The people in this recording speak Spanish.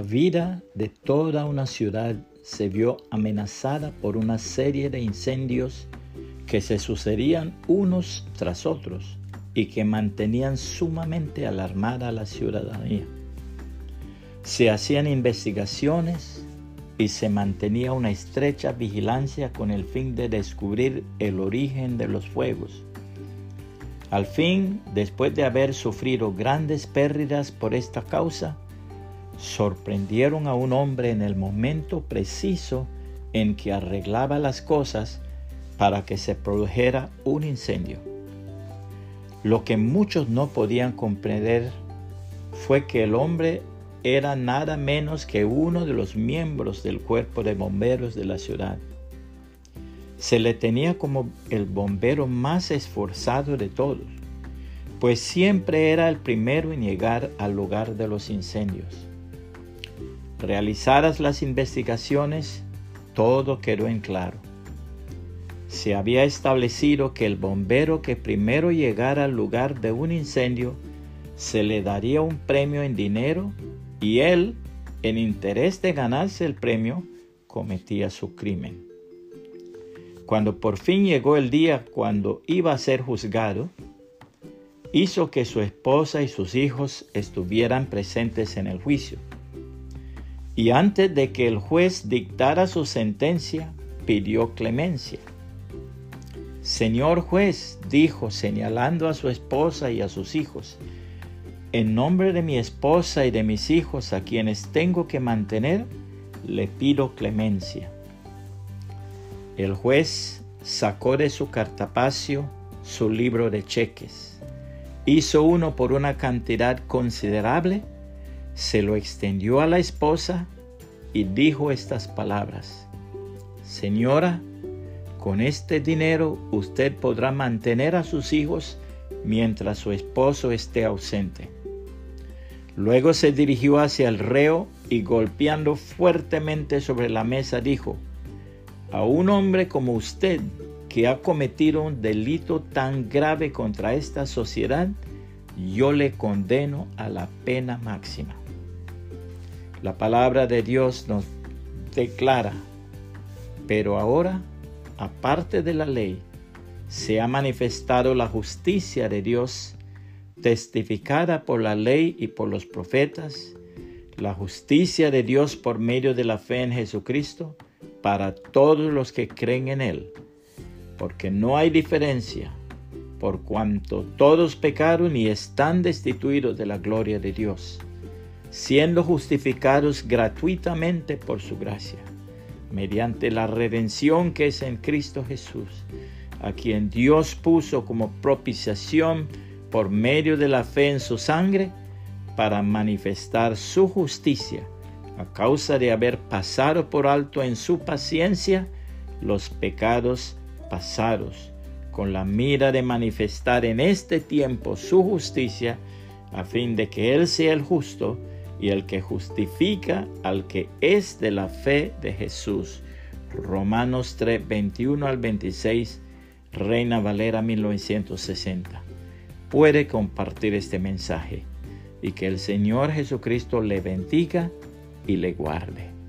la vida de toda una ciudad se vio amenazada por una serie de incendios que se sucedían unos tras otros y que mantenían sumamente alarmada a la ciudadanía. Se hacían investigaciones y se mantenía una estrecha vigilancia con el fin de descubrir el origen de los fuegos. Al fin, después de haber sufrido grandes pérdidas por esta causa, sorprendieron a un hombre en el momento preciso en que arreglaba las cosas para que se produjera un incendio. Lo que muchos no podían comprender fue que el hombre era nada menos que uno de los miembros del cuerpo de bomberos de la ciudad. Se le tenía como el bombero más esforzado de todos, pues siempre era el primero en llegar al lugar de los incendios. Realizadas las investigaciones, todo quedó en claro. Se había establecido que el bombero que primero llegara al lugar de un incendio se le daría un premio en dinero y él, en interés de ganarse el premio, cometía su crimen. Cuando por fin llegó el día cuando iba a ser juzgado, hizo que su esposa y sus hijos estuvieran presentes en el juicio y antes de que el juez dictara su sentencia, pidió clemencia. Señor juez, dijo señalando a su esposa y a sus hijos, en nombre de mi esposa y de mis hijos a quienes tengo que mantener, le pido clemencia. El juez sacó de su cartapacio su libro de cheques, hizo uno por una cantidad considerable se lo extendió a la esposa y dijo estas palabras, Señora, con este dinero usted podrá mantener a sus hijos mientras su esposo esté ausente. Luego se dirigió hacia el reo y golpeando fuertemente sobre la mesa dijo, a un hombre como usted que ha cometido un delito tan grave contra esta sociedad, yo le condeno a la pena máxima. La palabra de Dios nos declara, pero ahora, aparte de la ley, se ha manifestado la justicia de Dios, testificada por la ley y por los profetas, la justicia de Dios por medio de la fe en Jesucristo, para todos los que creen en Él, porque no hay diferencia, por cuanto todos pecaron y están destituidos de la gloria de Dios siendo justificados gratuitamente por su gracia, mediante la redención que es en Cristo Jesús, a quien Dios puso como propiciación por medio de la fe en su sangre, para manifestar su justicia, a causa de haber pasado por alto en su paciencia los pecados pasados, con la mira de manifestar en este tiempo su justicia, a fin de que Él sea el justo, y el que justifica al que es de la fe de Jesús. Romanos 3, 21 al 26, Reina Valera 1960. Puede compartir este mensaje y que el Señor Jesucristo le bendiga y le guarde.